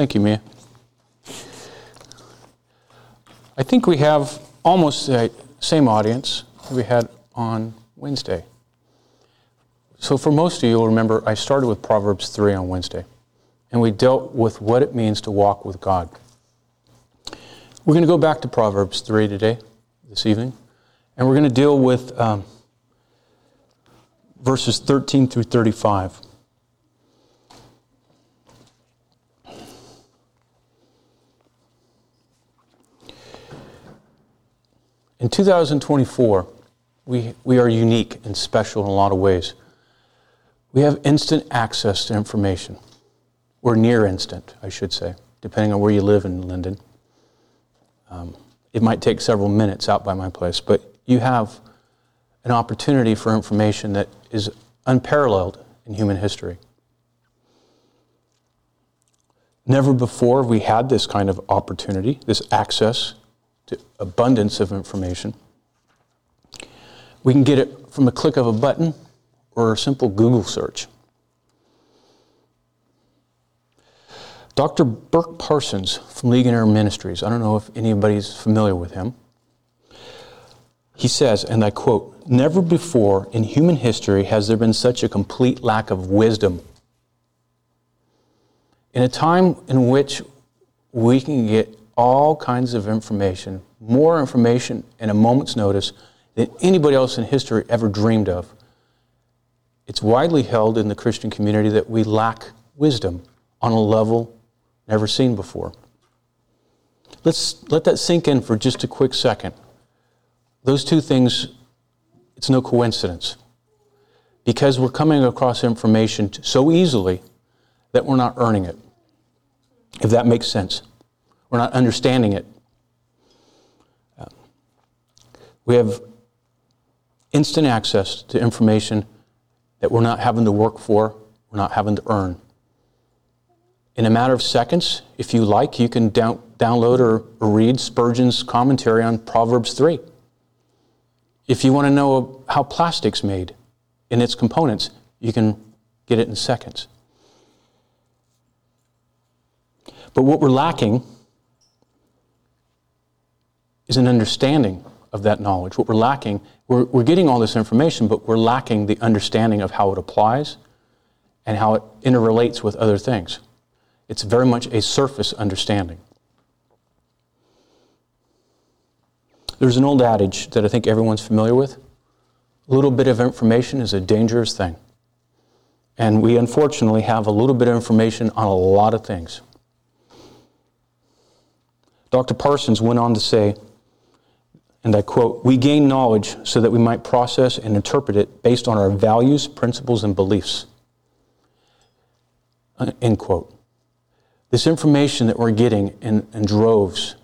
Thank you, Mia. I think we have almost the same audience we had on Wednesday. So, for most of you, you'll remember I started with Proverbs 3 on Wednesday, and we dealt with what it means to walk with God. We're going to go back to Proverbs 3 today, this evening, and we're going to deal with um, verses 13 through 35. In 2024, we, we are unique and special in a lot of ways. We have instant access to information, or near instant, I should say, depending on where you live in Linden. Um, it might take several minutes out by my place, but you have an opportunity for information that is unparalleled in human history. Never before have we had this kind of opportunity, this access abundance of information. We can get it from a click of a button or a simple Google search. Dr. Burk Parsons from Ligonier Ministries, I don't know if anybody's familiar with him. He says, and I quote, Never before in human history has there been such a complete lack of wisdom. In a time in which we can get all kinds of information, more information in a moment's notice than anybody else in history ever dreamed of, it's widely held in the Christian community that we lack wisdom on a level never seen before. Let's let that sink in for just a quick second. Those two things, it's no coincidence. Because we're coming across information so easily that we're not earning it. If that makes sense. We're not understanding it. Uh, we have instant access to information that we're not having to work for, we're not having to earn. In a matter of seconds, if you like, you can down, download or, or read Spurgeon's commentary on Proverbs 3. If you want to know how plastic's made in its components, you can get it in seconds. But what we're lacking is an understanding of that knowledge. What we're lacking, we're, we're getting all this information, but we're lacking the understanding of how it applies and how it interrelates with other things. It's very much a surface understanding. There's an old adage that I think everyone's familiar with a little bit of information is a dangerous thing. And we unfortunately have a little bit of information on a lot of things. Dr. Parsons went on to say, and I quote, We gain knowledge so that we might process and interpret it based on our values, principles, and beliefs. Uh, end quote. This information that we're getting in, in droves,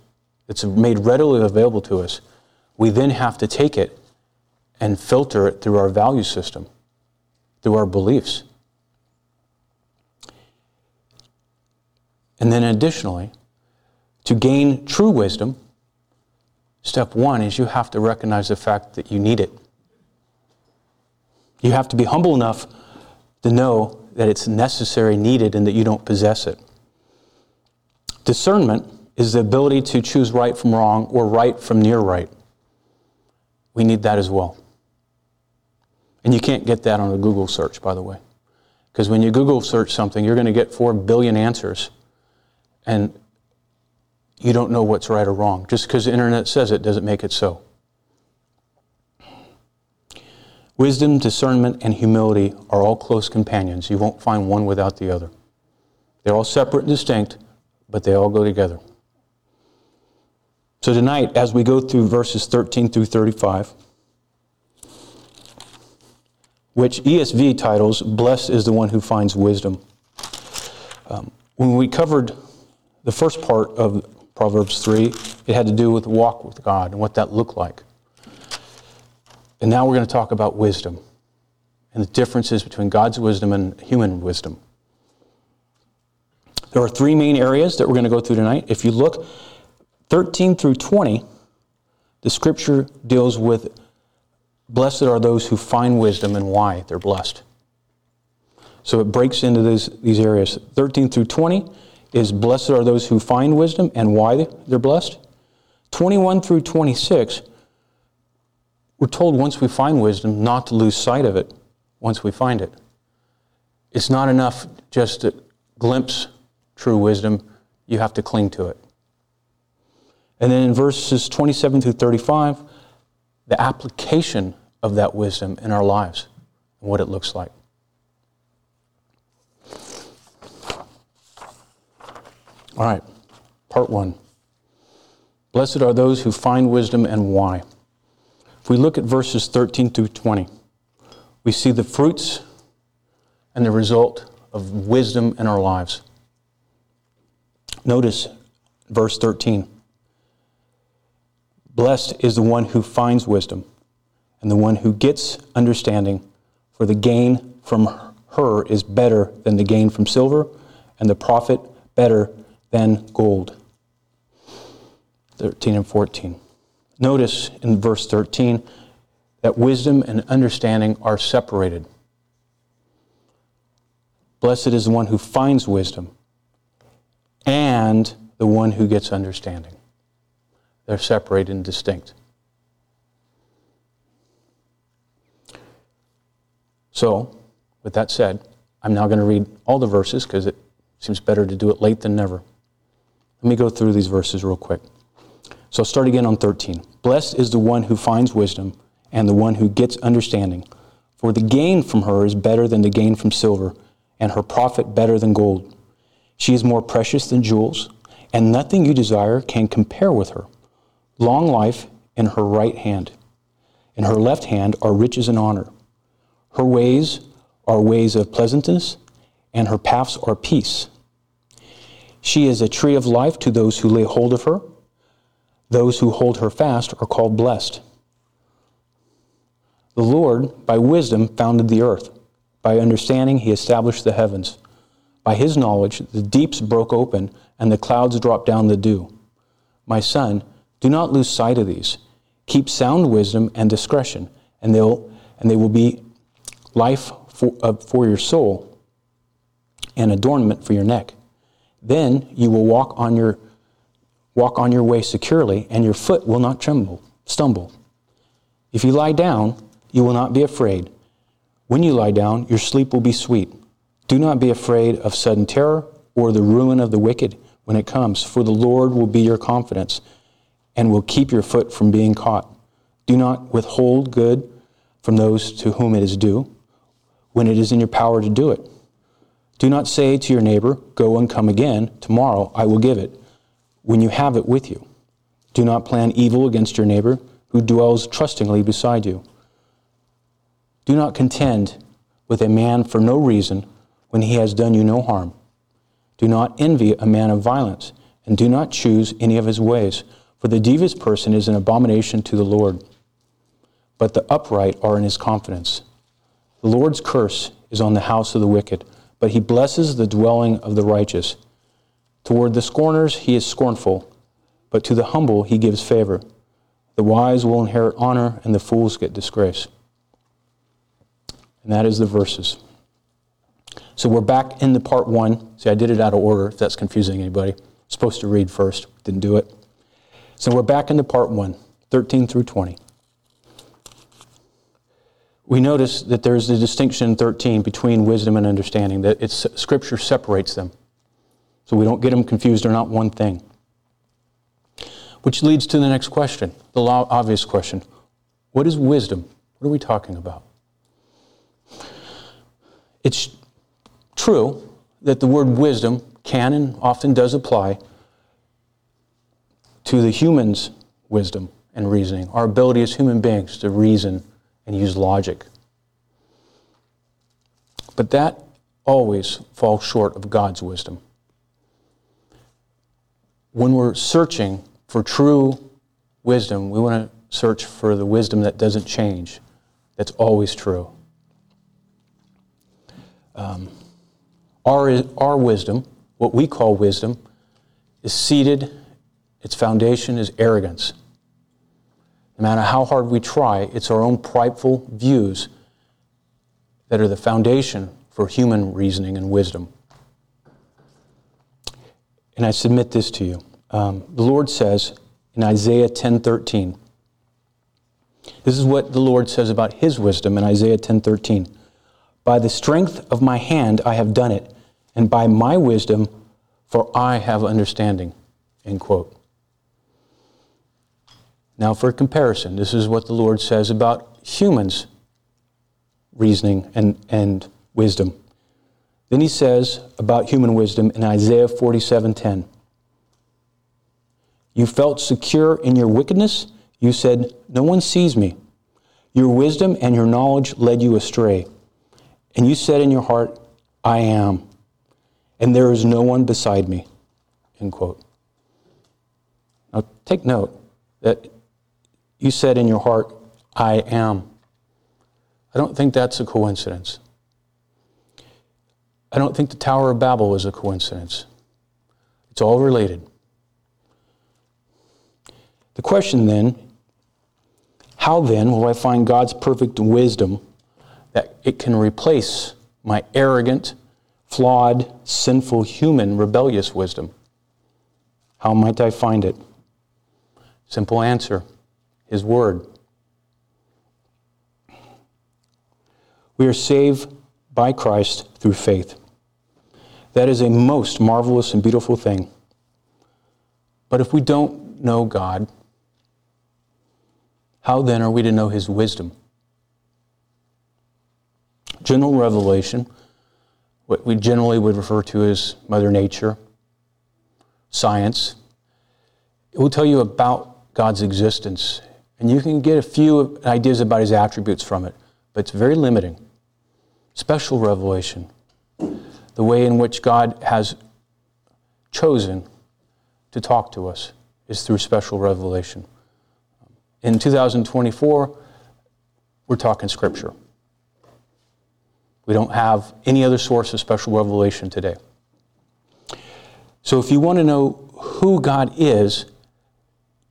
that's made readily available to us, we then have to take it and filter it through our value system, through our beliefs. And then additionally, to gain true wisdom, Step one is you have to recognize the fact that you need it. You have to be humble enough to know that it's necessary, needed, and that you don't possess it. Discernment is the ability to choose right from wrong or right from near right. We need that as well. And you can't get that on a Google search, by the way. Because when you Google search something, you're going to get 4 billion answers. And you don't know what's right or wrong. Just because the internet says it doesn't make it so. Wisdom, discernment, and humility are all close companions. You won't find one without the other. They're all separate and distinct, but they all go together. So tonight, as we go through verses 13 through 35, which ESV titles, Blessed is the one who finds wisdom. Um, when we covered the first part of Proverbs 3, it had to do with walk with God and what that looked like. And now we're going to talk about wisdom and the differences between God's wisdom and human wisdom. There are three main areas that we're going to go through tonight. If you look 13 through 20, the scripture deals with blessed are those who find wisdom and why they're blessed. So it breaks into these, these areas. 13 through 20 is blessed are those who find wisdom and why they're blessed. 21 through 26, we're told once we find wisdom not to lose sight of it once we find it. It's not enough just to glimpse true wisdom, you have to cling to it. And then in verses 27 through 35, the application of that wisdom in our lives and what it looks like. All right, part one. Blessed are those who find wisdom and why. If we look at verses 13 through 20, we see the fruits and the result of wisdom in our lives. Notice verse 13. Blessed is the one who finds wisdom and the one who gets understanding, for the gain from her is better than the gain from silver, and the profit better than gold. 13 and 14. Notice in verse 13 that wisdom and understanding are separated. Blessed is the one who finds wisdom and the one who gets understanding. They're separated and distinct. So, with that said, I'm now going to read all the verses because it seems better to do it late than never. Let me go through these verses real quick. So I'll start again on 13. Blessed is the one who finds wisdom and the one who gets understanding. For the gain from her is better than the gain from silver, and her profit better than gold. She is more precious than jewels, and nothing you desire can compare with her. Long life in her right hand. In her left hand are riches and honor. Her ways are ways of pleasantness, and her paths are peace. She is a tree of life to those who lay hold of her. Those who hold her fast are called blessed. The Lord, by wisdom, founded the earth. By understanding, he established the heavens. By his knowledge, the deeps broke open, and the clouds dropped down the dew. My son, do not lose sight of these. Keep sound wisdom and discretion, and, they'll, and they will be life for, uh, for your soul and adornment for your neck. Then you will walk on your walk on your way securely, and your foot will not tremble, stumble. If you lie down, you will not be afraid. When you lie down, your sleep will be sweet. Do not be afraid of sudden terror or the ruin of the wicked when it comes, for the Lord will be your confidence and will keep your foot from being caught. Do not withhold good from those to whom it is due when it is in your power to do it. Do not say to your neighbor, Go and come again, tomorrow I will give it, when you have it with you. Do not plan evil against your neighbor who dwells trustingly beside you. Do not contend with a man for no reason when he has done you no harm. Do not envy a man of violence, and do not choose any of his ways for the devious person is an abomination to the Lord, but the upright are in his confidence. The Lord's curse is on the house of the wicked, but he blesses the dwelling of the righteous. Toward the scorners he is scornful, but to the humble he gives favor. The wise will inherit honor, and the fools get disgrace. And that is the verses. So we're back in the part one. See, I did it out of order, if that's confusing anybody. I'm supposed to read first, didn't do it. So we're back into part one, 13 through 20. We notice that there's a distinction in 13 between wisdom and understanding, that it's, Scripture separates them. So we don't get them confused, they're not one thing. Which leads to the next question, the obvious question What is wisdom? What are we talking about? It's true that the word wisdom can and often does apply to the human's wisdom and reasoning, our ability as human beings to reason and use logic. But that always falls short of God's wisdom. When we're searching for true wisdom, we want to search for the wisdom that doesn't change, that's always true. Um, our, our wisdom, what we call wisdom, is seated its foundation is arrogance. No matter how hard we try, it's our own prideful views that are the foundation for human reasoning and wisdom. and I submit this to you. Um, the Lord says in Isaiah 10:13. This is what the Lord says about his wisdom in Isaiah 10:13. By the strength of my hand I have done it, and by my wisdom, for I have understanding. End quote. Now, for comparison, this is what the Lord says about humans' reasoning and, and wisdom. Then he says about human wisdom in Isaiah 47:10. You felt secure in your wickedness. You said, No one sees me. Your wisdom and your knowledge led you astray. And you said in your heart, I am, and there is no one beside me. End quote. Now take note that you said in your heart, I am. I don't think that's a coincidence. I don't think the Tower of Babel is a coincidence. It's all related. The question then how then will I find God's perfect wisdom that it can replace my arrogant, flawed, sinful, human, rebellious wisdom? How might I find it? Simple answer His Word. We are saved by Christ through faith. That is a most marvelous and beautiful thing. But if we don't know God, how then are we to know His wisdom? General revelation, what we generally would refer to as Mother Nature, science, it will tell you about God's existence. And you can get a few ideas about His attributes from it, but it's very limiting special revelation, the way in which God has chosen to talk to us is through special revelation. In 2024, we're talking Scripture. We don't have any other source of special revelation today. So, if you want to know who God is,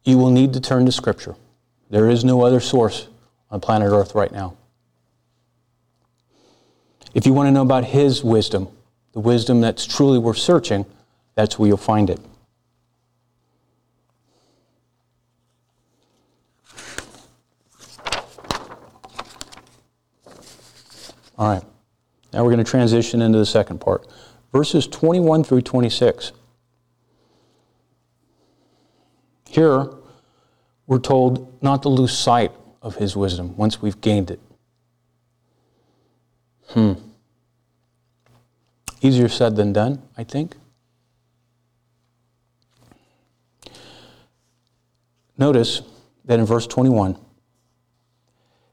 you will need to turn to Scripture. There is no other source on planet Earth right now. If you want to know about His wisdom, the wisdom that's truly worth searching, that's where you'll find it. All right. Now we're going to transition into the second part. Verses 21 through 26. Here, we're told not to lose sight of his wisdom once we've gained it. Hmm. Easier said than done, I think. Notice that in verse 21, it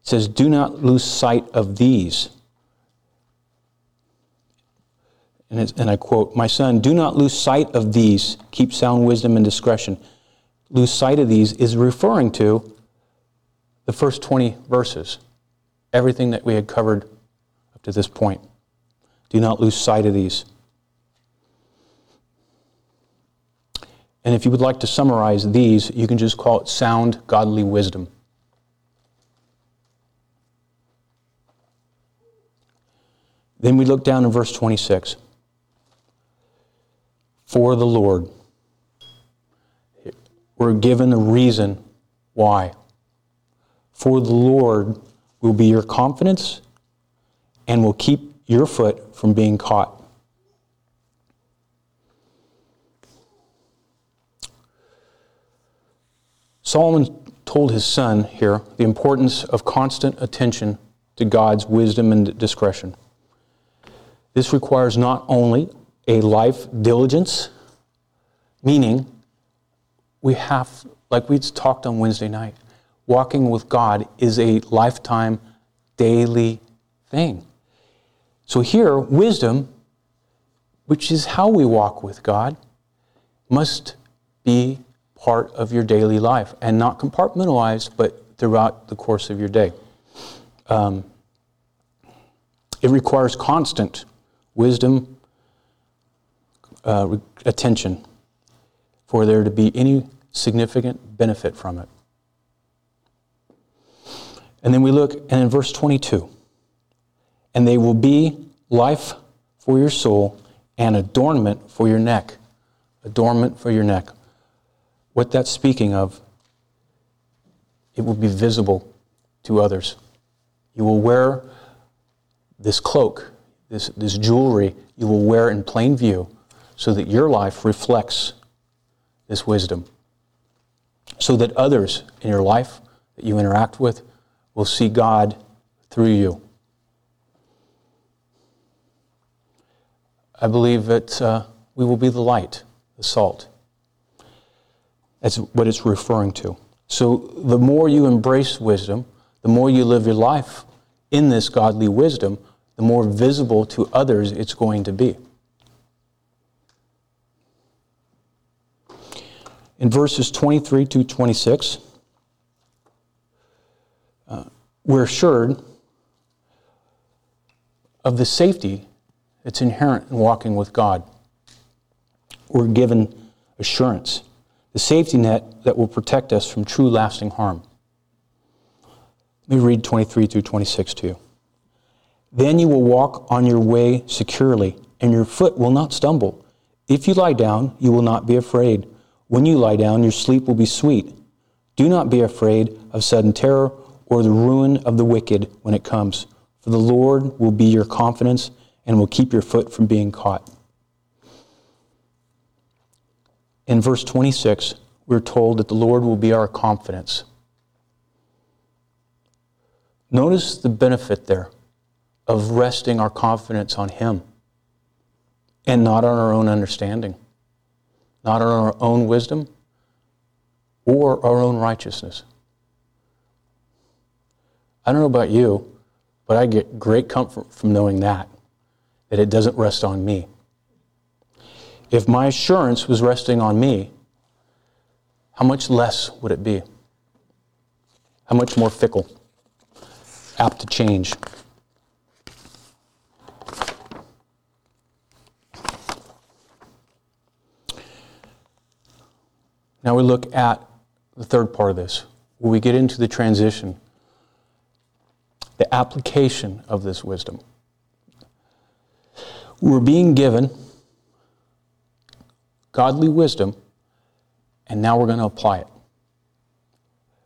says, Do not lose sight of these. And, and, I quote, My son, do not lose sight of these. Keep sound wisdom and discretion. Lose sight of these is referring to the first 20 verses, everything that we had covered up to this point. Do not lose sight of these. And if you would like to summarize these, you can just call it sound godly wisdom. Then we look down in verse 26. For the Lord. We're given a reason why. For the Lord will be your confidence and will keep your foot from being caught. Solomon told his son here the importance of constant attention to God's wisdom and discretion. This requires not only a life diligence, meaning we have, like we talked on Wednesday night, walking with God is a lifetime, daily thing. So here, wisdom, which is how we walk with God, must be part of your daily life and not compartmentalized, but throughout the course of your day. Um, it requires constant wisdom, uh, attention for there to be any significant benefit from it. And then we look, and in verse 22, and they will be life for your soul and adornment for your neck. adornment for your neck. What that's speaking of, it will be visible to others. You will wear this cloak, this, this jewelry, you will wear in plain view so that your life reflects this wisdom. So that others in your life that you interact with will see God through you. I believe that uh, we will be the light, the salt. That's what it's referring to. So the more you embrace wisdom, the more you live your life in this godly wisdom, the more visible to others it's going to be. In verses 23 to 26, uh, we're assured of the safety that's inherent in walking with God. We're given assurance, the safety net that will protect us from true lasting harm. Let me read 23 through 26 to you. Then you will walk on your way securely, and your foot will not stumble. If you lie down, you will not be afraid. When you lie down, your sleep will be sweet. Do not be afraid of sudden terror or the ruin of the wicked when it comes, for the Lord will be your confidence and will keep your foot from being caught. In verse 26, we're told that the Lord will be our confidence. Notice the benefit there of resting our confidence on Him and not on our own understanding, not on our own wisdom or our own righteousness. I don't know about you, but I get great comfort from knowing that that it doesn't rest on me. If my assurance was resting on me, how much less would it be? How much more fickle, apt to change? Now we look at the third part of this, we get into the transition, the application of this wisdom. We're being given godly wisdom, and now we're going to apply it.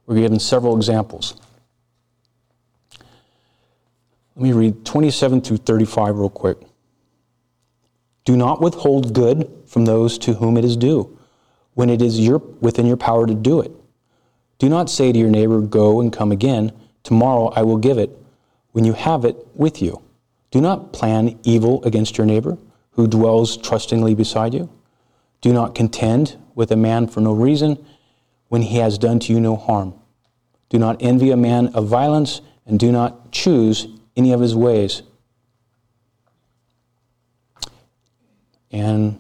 We're given several examples. Let me read 27 through 35 real quick. Do not withhold good from those to whom it is due, when it is your, within your power to do it. Do not say to your neighbor, Go and come again. Tomorrow I will give it, when you have it with you. Do not plan evil against your neighbor who dwells trustingly beside you. Do not contend with a man for no reason when he has done to you no harm. Do not envy a man of violence, and do not choose any of his ways. And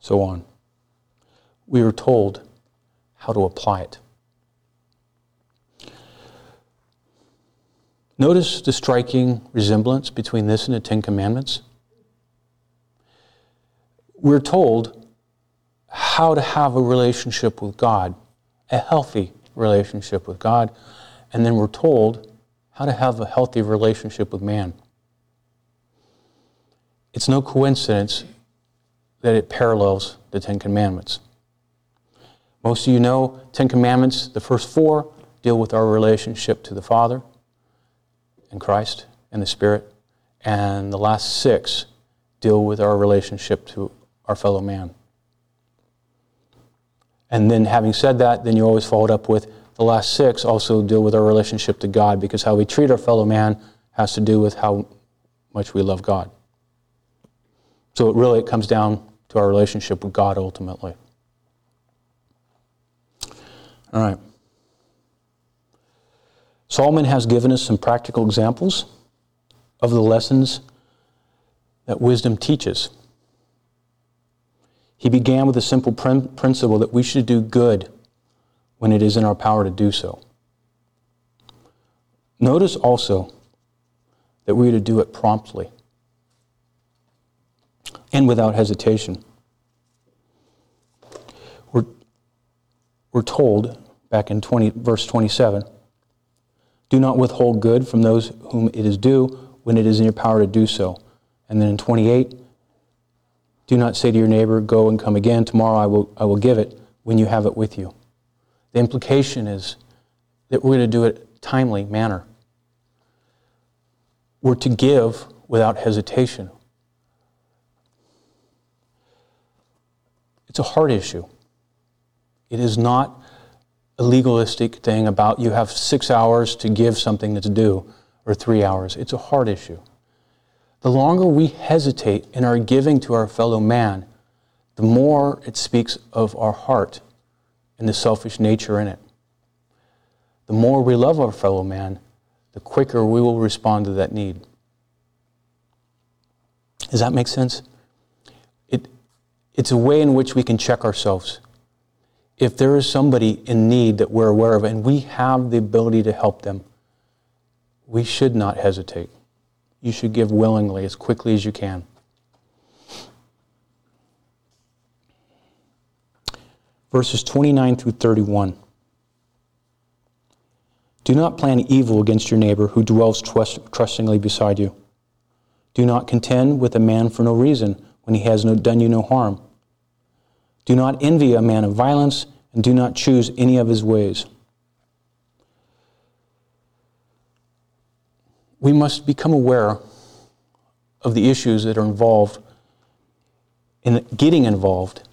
so on. We are told how to apply it. Notice the striking resemblance between this and the Ten Commandments. We're told how to have a relationship with God, a healthy relationship with God, and then we're told how to have a healthy relationship with man. It's no coincidence that it parallels the Ten Commandments. Most of you know Ten Commandments, the first four deal with our relationship to the Father and Christ and the Spirit, and the last six deal with our relationship to our fellow man. And then, having said that, then you always follow it up with the last six also deal with our relationship to God because how we treat our fellow man has to do with how much we love God. So it really it comes down to our relationship with God ultimately. All right. Solomon has given us some practical examples of the lessons that wisdom teaches. He began with a simple principle that we should do good when it is in our power to do so. Notice also that we are to do it promptly and without hesitation. We're told back in 20, verse 27 do not withhold good from those whom it is due when it is in your power to do so. And then in 28, Do not say to your neighbor, Go and come again. Tomorrow I will, I will give it when you have it with you. The implication is that we're going to do it timely manner. We're to give without hesitation. It's a hard issue. It is not a legalistic thing about you have six hours to give something that's due or three hours. It's a heart issue. The longer we hesitate in our giving to our fellow man, the more it speaks of our heart and the selfish nature in it. The more we love our fellow man, the quicker we will respond to that need. Does that make sense? It, it's a way in which we can check ourselves. If there is somebody in need that we're aware of and we have the ability to help them, we should not hesitate. You should give willingly as quickly as you can. Verses 29 through 31. Do not plan evil against your neighbor who dwells trust- trustingly beside you. Do not contend with a man for no reason when he has no, done you no harm. Do not envy a man of violence, and do not choose any of his ways. We must become aware of the issues that are involved in getting involved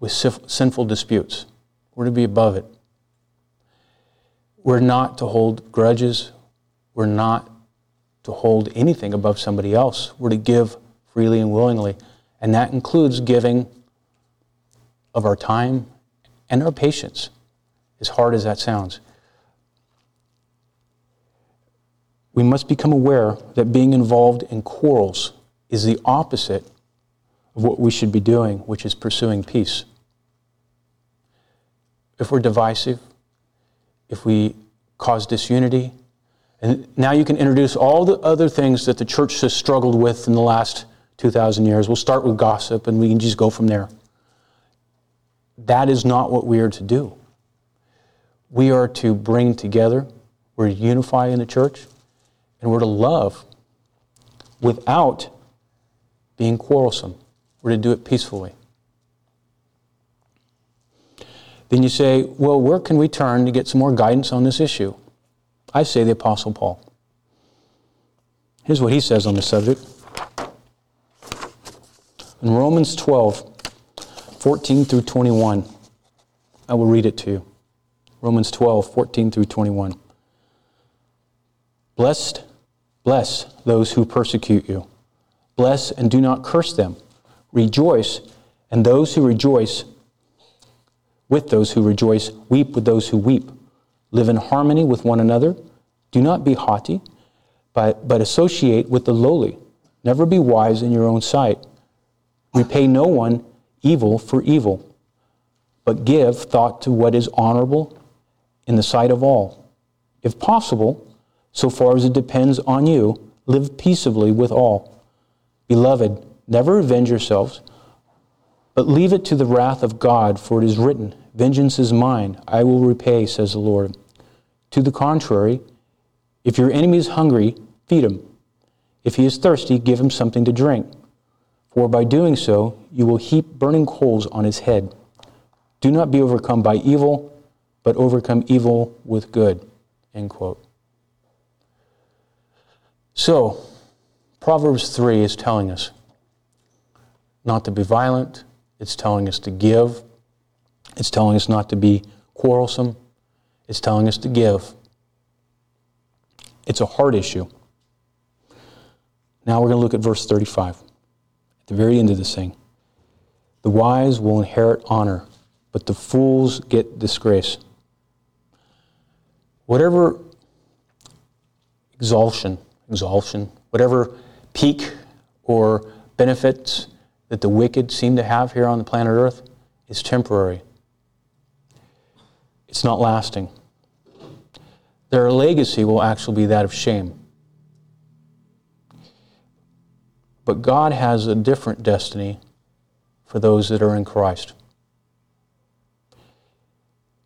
with sinful disputes. We're to be above it. We're not to hold grudges. We're not to hold anything above somebody else. We're to give freely and willingly. And that includes giving of our time and our patience, as hard as that sounds. We must become aware that being involved in quarrels is the opposite of what we should be doing, which is pursuing peace. If we're divisive, if we cause disunity, and now you can introduce all the other things that the church has struggled with in the last 2,000 years. We'll start with gossip and we can just go from there. That is not what we are to do. We are to bring together, we're to unify in the church, and we're to love without being quarrelsome. We're to do it peacefully. Then you say, well, where can we turn to get some more guidance on this issue? I say the Apostle Paul. Here's what he says on the subject. In Romans 12, 14 through 21, I will read it to you. Romans 12, 14 through 21. Blessed, bless those who persecute you. Bless and do not curse them. Rejoice, and those who rejoice with those who rejoice, weep with those who weep. Live in harmony with one another. Do not be haughty, but, but associate with the lowly. Never be wise in your own sight. Repay no one evil for evil, but give thought to what is honorable in the sight of all. If possible, so far as it depends on you, live peaceably with all. Beloved, never revenge yourselves, but leave it to the wrath of God, for it is written, Vengeance is mine, I will repay, says the Lord. To the contrary, if your enemy is hungry, feed him. If he is thirsty, give him something to drink. For by doing so, you will heap burning coals on his head. Do not be overcome by evil, but overcome evil with good. End quote. So, Proverbs 3 is telling us not to be violent, it's telling us to give, it's telling us not to be quarrelsome, it's telling us to give. It's a heart issue. Now we're going to look at verse 35, at the very end of this thing. The wise will inherit honor, but the fools get disgrace. Whatever exaltation, exaltation, whatever peak or benefits that the wicked seem to have here on the planet Earth is temporary. It's not lasting. Their legacy will actually be that of shame. But God has a different destiny for those that are in Christ.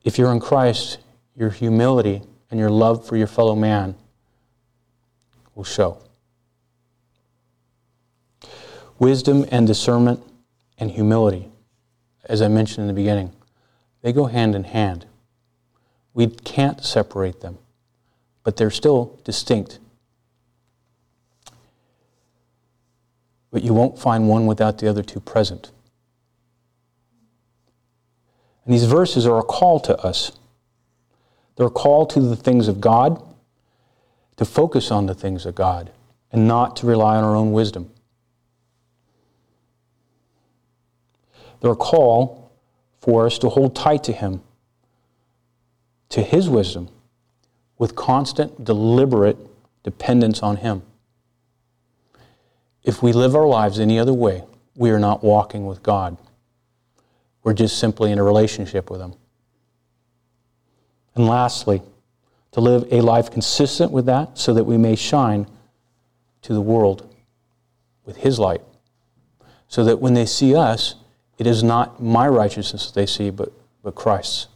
If you're in Christ, your humility and your love for your fellow man will show. Wisdom and discernment and humility, as I mentioned in the beginning, they go hand in hand. We can't separate them, but they're still distinct. But you won't find one without the other two present. And these verses are a call to us. They're a call to the things of God, to focus on the things of God, and not to rely on our own wisdom. They're a call for us to hold tight to Him, to His wisdom, with constant, deliberate dependence on Him. If we live our lives any other way, we are not walking with God. We're just simply in a relationship with Him. And lastly, to live a life consistent with that so that we may shine to the world with His light. So that when they see us, it is not my righteousness that they see, but, but Christ's.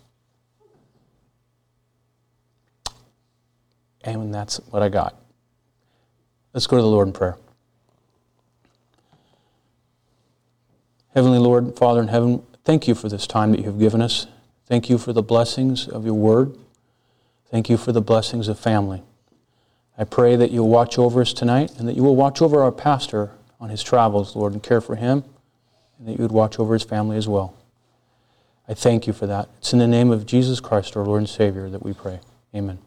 And that's what I got. Let's go to the Lord in prayer. Heavenly Lord, Father in heaven, Thank you for this time that you have given us. Thank you for the blessings of your word. Thank you for the blessings of family. I pray that you'll watch over us tonight and that you will watch over our pastor on his travels, Lord, and care for him, and that you would watch over his family as well. I thank you for that. It's in the name of Jesus Christ, our Lord and Savior, that we pray. Amen.